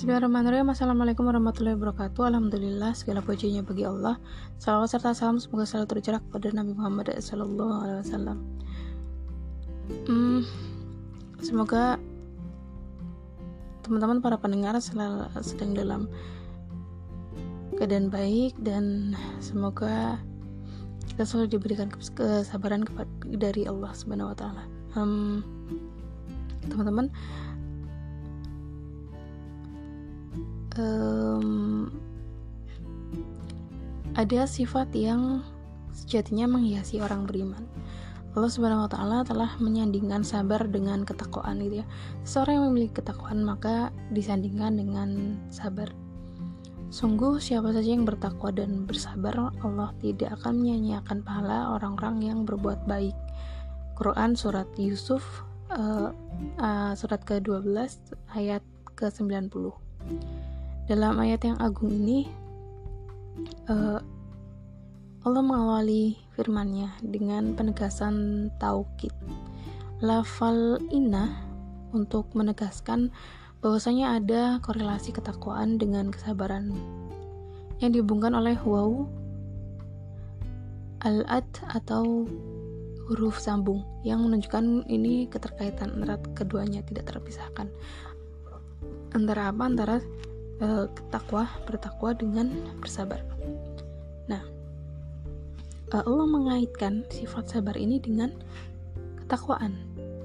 Bismillahirrahmanirrahim. Assalamualaikum warahmatullahi wabarakatuh. Alhamdulillah segala pujinya bagi Allah. Salawat serta salam semoga selalu tercurah kepada Nabi Muhammad Wasallam. Hmm, Semoga teman-teman para pendengar selalu sedang dalam keadaan baik dan semoga kita selalu diberikan kesabaran dari Allah Subhanahu. Um, teman-teman um, ada sifat yang sejatinya menghiasi orang beriman. Allah Subhanahu wa taala telah menyandingkan sabar dengan ketakwaan gitu ya. Seorang yang memiliki ketakwaan maka disandingkan dengan sabar. Sungguh siapa saja yang bertakwa dan bersabar, Allah tidak akan menyanyiakan pahala orang-orang yang berbuat baik. Quran surat Yusuf uh, uh, surat ke-12 ayat ke-90. Dalam ayat yang agung ini, uh, Allah mengawali firman-Nya dengan penegasan taukid. Lafal inna untuk menegaskan bahwasanya ada korelasi ketakwaan dengan kesabaran yang dihubungkan oleh waw al-ad atau huruf sambung yang menunjukkan ini keterkaitan antara keduanya tidak terpisahkan antara apa antara uh, takwa bertakwa dengan bersabar. Nah, uh, Allah mengaitkan sifat sabar ini dengan ketakwaan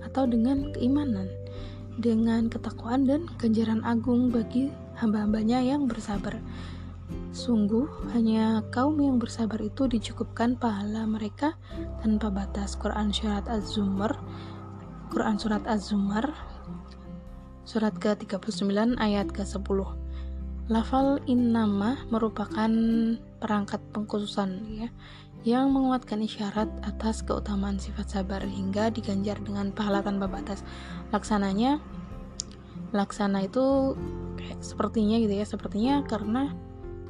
atau dengan keimanan, dengan ketakwaan dan ganjaran agung bagi hamba-hambanya yang bersabar. Sungguh, hanya kaum yang bersabar itu dicukupkan pahala mereka tanpa batas. Quran Surat Az-Zumar Quran Surat Az-Zumar Surat ke-39 ayat ke-10 Lafal innama merupakan perangkat pengkhususan ya yang menguatkan isyarat atas keutamaan sifat sabar hingga diganjar dengan pahala tanpa batas. Laksananya laksana itu kayak sepertinya gitu ya, sepertinya karena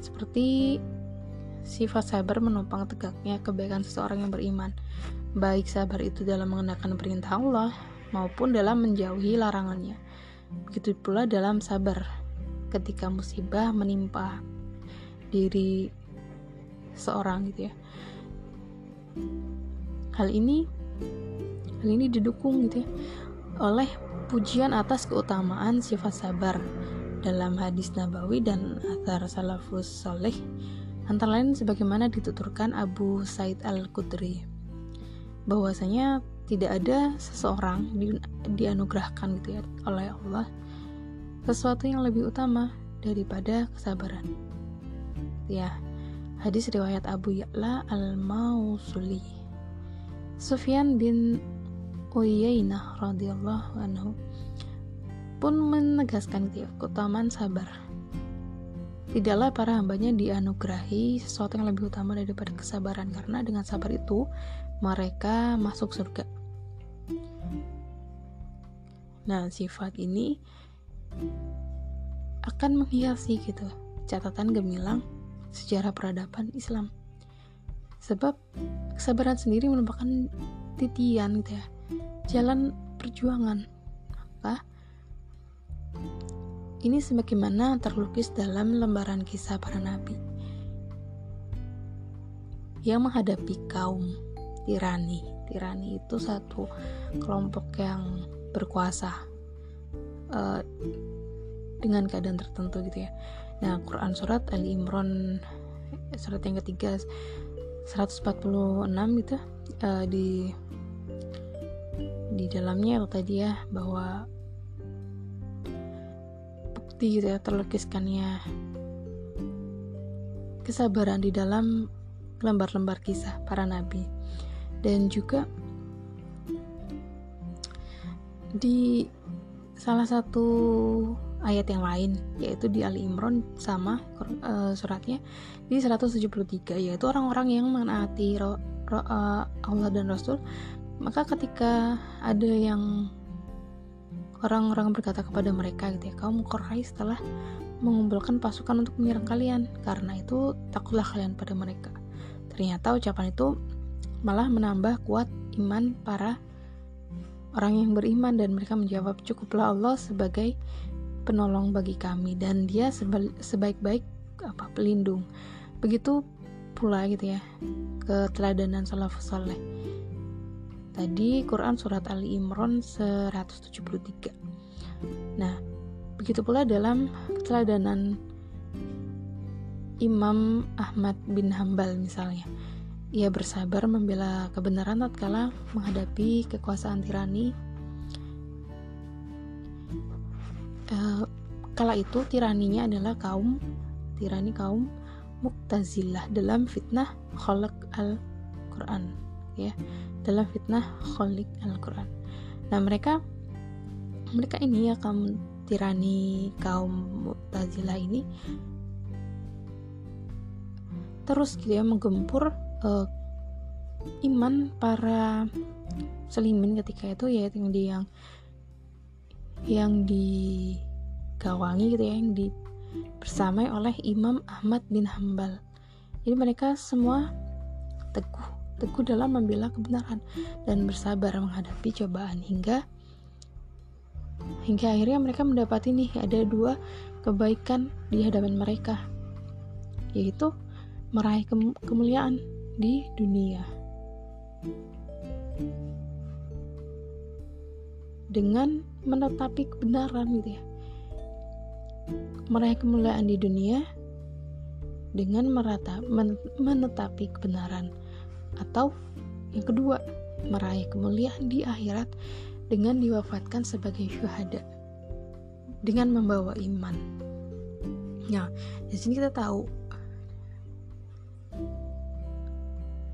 seperti sifat sabar menopang tegaknya kebaikan seseorang yang beriman. Baik sabar itu dalam mengenakan perintah Allah maupun dalam menjauhi larangannya. Begitu pula dalam sabar ketika musibah menimpa diri seorang gitu ya. Hal ini hal ini didukung gitu ya oleh pujian atas keutamaan sifat sabar dalam hadis nabawi dan athar salafus soleh antara lain sebagaimana dituturkan Abu Said Al-Qudri. Bahwasanya tidak ada seseorang di, dianugerahkan gitu ya oleh Allah sesuatu yang lebih utama daripada kesabaran. Ya, hadis riwayat Abu Ya'la Al-Mausuli. Sufyan bin Uyainah radhiyallahu anhu pun menegaskan keutamaan sabar. Tidaklah para hambanya dianugerahi sesuatu yang lebih utama daripada kesabaran karena dengan sabar itu mereka masuk surga. Nah, sifat ini akan menghiasi gitu catatan gemilang sejarah peradaban Islam. Sebab kesabaran sendiri merupakan titian gitu ya, jalan perjuangan. Maka ini sebagaimana terlukis dalam lembaran kisah para nabi yang menghadapi kaum tirani. Tirani itu satu kelompok yang berkuasa uh, dengan keadaan tertentu gitu ya. Nah Quran surat Ali Imran surat yang ketiga 146 gitu uh, di di dalamnya itu tadi ya bahwa bukti gitu ya terlukiskannya kesabaran di dalam lembar-lembar kisah para nabi. Dan juga di salah satu ayat yang lain yaitu di Ali Imran sama uh, suratnya di 173 yaitu orang-orang yang menaati ro, ro, uh, Allah dan Rasul maka ketika ada yang orang-orang berkata kepada mereka gitu ya kaum Quraisy telah mengumpulkan pasukan untuk menyerang kalian karena itu takutlah kalian pada mereka. Ternyata ucapan itu malah menambah kuat iman para orang yang beriman dan mereka menjawab cukuplah Allah sebagai penolong bagi kami dan dia sebaik-baik apa pelindung. Begitu pula gitu ya keteladanan salafus saleh. Tadi Quran surat Ali Imran 173 nah begitu pula dalam keteladanan Imam Ahmad bin Hambal misalnya ia bersabar membela kebenaran tatkala menghadapi kekuasaan tirani. Uh, kala itu tiraninya adalah kaum tirani kaum Mu'tazilah dalam fitnah khalaq al-Quran ya. Dalam fitnah khalik al-Quran. Nah mereka mereka ini ya kaum tirani kaum Mu'tazilah ini terus gitu ya menggempur uh, iman para selimin ketika itu ya yang di yang yang digawangi gitu ya yang di bersamai oleh Imam Ahmad bin Hambal. Jadi mereka semua teguh, teguh dalam membela kebenaran dan bersabar menghadapi cobaan hingga hingga akhirnya mereka mendapati nih ada dua kebaikan di hadapan mereka yaitu meraih ke kemuliaan di dunia. Dengan menetapi kebenaran gitu ya. Meraih kemuliaan di dunia dengan merata menetapi kebenaran. Atau yang kedua meraih kemuliaan di akhirat dengan diwafatkan sebagai syuhada. Dengan membawa iman. Nah, di sini kita tahu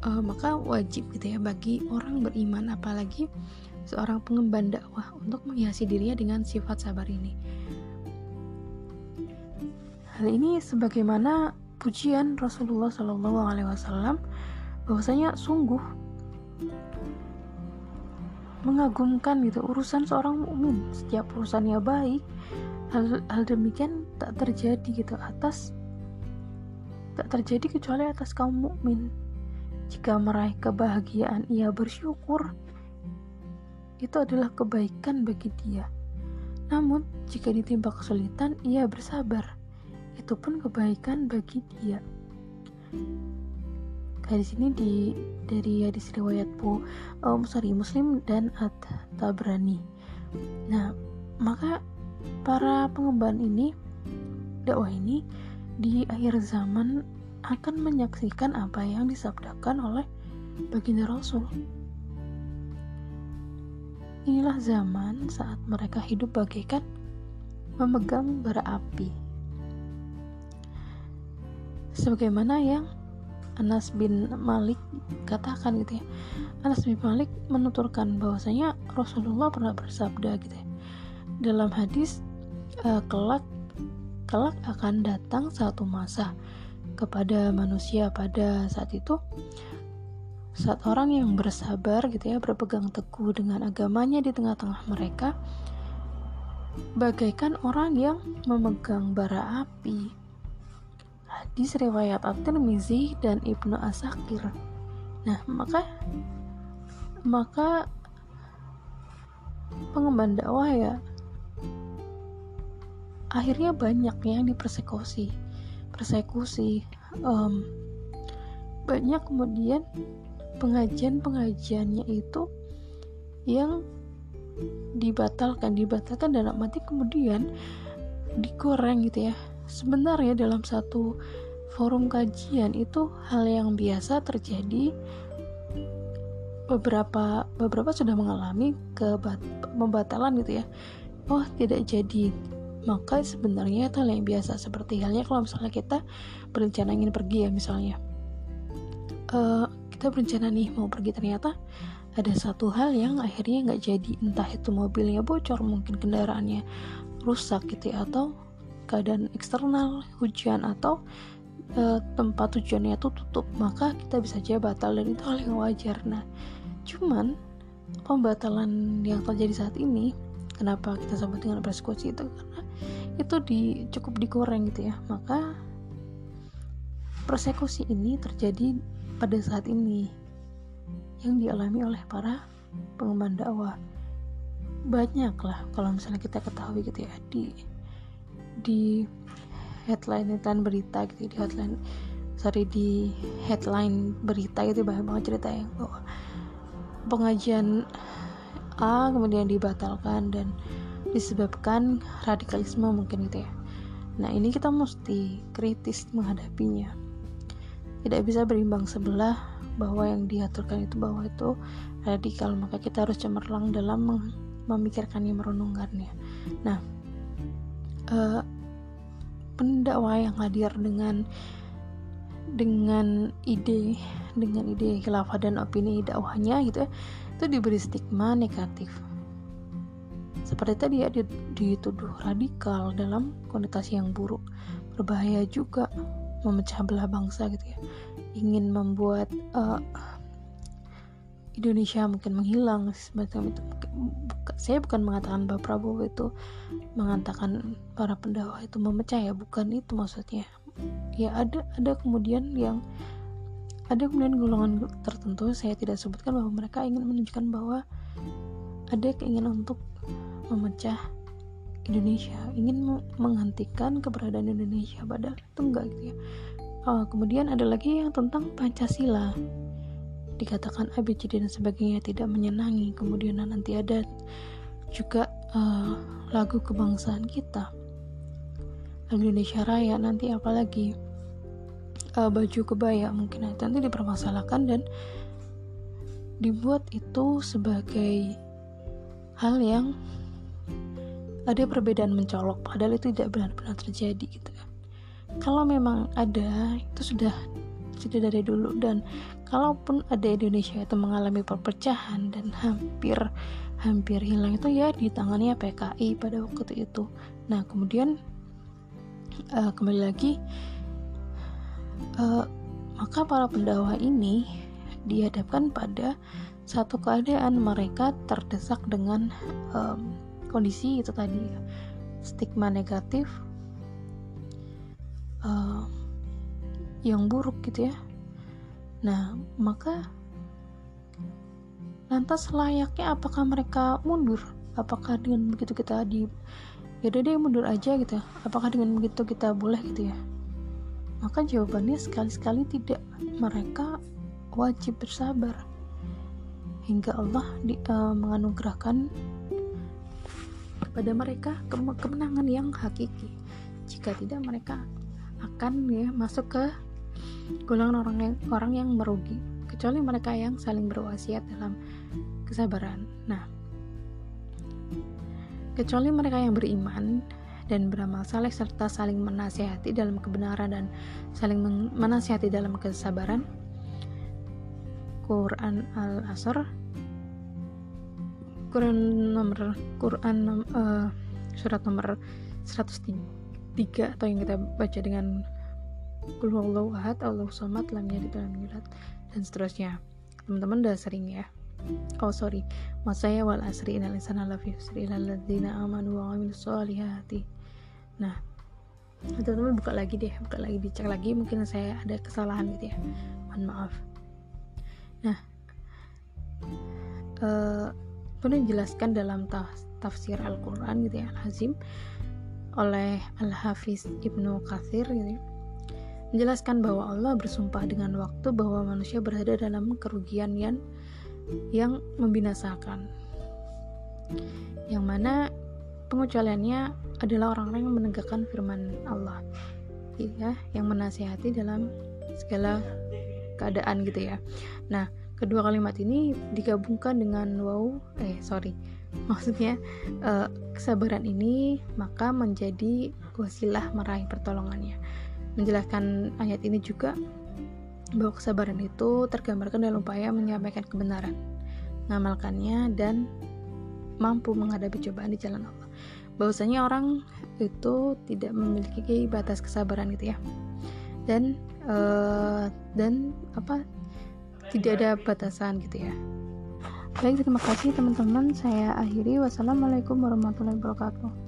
uh, maka wajib gitu ya bagi orang beriman apalagi seorang pengemban dakwah untuk menghiasi dirinya dengan sifat sabar ini. Hal ini sebagaimana pujian Rasulullah Shallallahu Alaihi Wasallam bahwasanya sungguh mengagumkan gitu urusan seorang mukmin setiap urusannya baik hal, hal demikian tak terjadi gitu atas tak terjadi kecuali atas kaum mukmin jika meraih kebahagiaan ia bersyukur. Itu adalah kebaikan bagi dia. Namun jika ditimpa kesulitan ia bersabar. Itu pun kebaikan bagi dia. Kayak di sini di dari hadis riwayat po um, sorry muslim dan at tabrani nah maka para pengemban ini dakwah ini di akhir zaman akan menyaksikan apa yang disabdakan oleh baginda Rasul. Inilah zaman saat mereka hidup bagaikan memegang bara api. Sebagaimana yang Anas bin Malik katakan gitu ya. Anas bin Malik menuturkan bahwasanya Rasulullah pernah bersabda gitu ya. Dalam hadis uh, kelak kelak akan datang satu masa kepada manusia pada saat itu. Saat orang yang bersabar gitu ya berpegang teguh dengan agamanya di tengah-tengah mereka bagaikan orang yang memegang bara api. Hadis riwayat At-Tirmizi dan Ibnu Asakir. Nah, maka maka pengemban dakwah ya akhirnya banyak yang dipersekusi persekusi. Um, banyak kemudian pengajian-pengajiannya itu yang dibatalkan dibatalkan dan mati kemudian digoreng gitu ya. Sebenarnya dalam satu forum kajian itu hal yang biasa terjadi beberapa beberapa sudah mengalami kebat pembatalan gitu ya. Oh tidak jadi maka sebenarnya hal yang biasa. Seperti halnya kalau misalnya kita berencana ingin pergi ya misalnya. Uh, kita berencana nih mau pergi ternyata ada satu hal yang akhirnya nggak jadi. Entah itu mobilnya bocor mungkin kendaraannya rusak gitu ya atau keadaan eksternal hujan atau e, tempat tujuannya itu tutup maka kita bisa aja batal. Dan itu hal yang wajar. Nah cuman pembatalan yang terjadi saat ini kenapa kita sebut dengan persekusi itu itu di cukup digoreng gitu ya. Maka persekusi ini terjadi pada saat ini yang dialami oleh para pengemban dakwah. Banyak lah kalau misalnya kita ketahui gitu ya di di headline headline berita gitu di headline sorry di headline berita gitu banyak banget cerita yang bahwa pengajian A kemudian dibatalkan dan disebabkan radikalisme mungkin gitu ya. Nah ini kita mesti kritis menghadapinya. Tidak bisa berimbang sebelah bahwa yang diaturkan itu bahwa itu radikal maka kita harus cemerlang dalam memikirkannya merenungkannya. Nah uh, pendakwa yang hadir dengan dengan ide dengan ide khilafah dan opini dakwahnya gitu ya itu diberi stigma negatif seperti tadi ya dituduh radikal dalam konotasi yang buruk. Berbahaya juga memecah belah bangsa gitu ya. Ingin membuat uh, Indonesia mungkin menghilang semacam itu. Saya bukan mengatakan bahwa Prabowo itu mengatakan para pendakwah itu memecah ya bukan itu maksudnya. Ya ada ada kemudian yang ada kemudian golongan tertentu saya tidak sebutkan bahwa mereka ingin menunjukkan bahwa ada keinginan untuk memecah Indonesia. Ingin menghentikan keberadaan Indonesia padahal itu enggak gitu ya. Uh, kemudian ada lagi yang tentang Pancasila. Dikatakan ABCD dan sebagainya tidak menyenangi. Kemudian nanti ada juga uh, lagu kebangsaan kita. Indonesia Raya nanti apalagi. Uh, baju kebaya mungkin nanti dipermasalahkan dan dibuat itu sebagai hal yang ada perbedaan mencolok padahal itu tidak benar-benar terjadi gitu kan. Kalau memang ada itu sudah sudah dari dulu. Dan kalaupun ada Indonesia itu mengalami perpecahan dan hampir hampir hilang itu ya di tangannya PKI pada waktu itu. Nah kemudian uh, kembali lagi uh, maka para pendakwah ini dihadapkan pada satu keadaan mereka terdesak dengan um, kondisi itu tadi stigma negatif uh, yang buruk gitu ya Nah, maka lantas layaknya apakah mereka mundur? Apakah dengan begitu kita di ya udah deh mundur aja gitu ya? Apakah dengan begitu kita boleh gitu ya? Maka jawabannya sekali-sekali tidak. Mereka wajib bersabar hingga Allah di, uh, menganugerahkan kepada mereka kemenangan yang hakiki. Jika tidak mereka akan ya masuk ke golongan orang yang orang yang merugi kecuali mereka yang saling berwasiat dalam kesabaran nah kecuali mereka yang beriman dan beramal saleh serta saling menasihati dalam kebenaran dan saling menasihati dalam kesabaran Quran Al-Asr Quran nomor Quran uh, surat nomor 103 atau yang kita baca dengan Kul ahad, Allah somad, lam yalid walam yulad dan seterusnya. Teman-teman udah sering ya. Oh sorry, saya wal asri inal insana lafi yusri ilal ladzina amanu wa amilus solihati. Nah, teman-teman buka lagi deh, buka lagi dicek lagi mungkin saya ada kesalahan gitu ya. Mohon maaf. Nah, uh, perlu dijelaskan dalam tafsir Al-Quran gitu ya Al-Hazim oleh Al-Hafiz Ibnu Kathir gitu ya menjelaskan bahwa Allah bersumpah dengan waktu bahwa manusia berada dalam kerugian yang yang membinasakan. Yang mana pengecualiannya adalah orang-orang yang menegakkan firman Allah. Ya, yang menasihati dalam segala keadaan gitu ya. Nah, kedua kalimat ini digabungkan dengan wow, eh sorry, maksudnya uh, kesabaran ini maka menjadi wasilah meraih pertolongannya menjelaskan ayat ini juga bahwa kesabaran itu tergambarkan dalam upaya menyampaikan kebenaran, mengamalkannya dan mampu menghadapi cobaan di jalan Allah. Bahwasanya orang itu tidak memiliki batas kesabaran gitu ya. Dan uh, dan apa tidak ada batasan gitu ya. Baik, terima kasih teman-teman. Saya akhiri. Wassalamualaikum warahmatullahi wabarakatuh.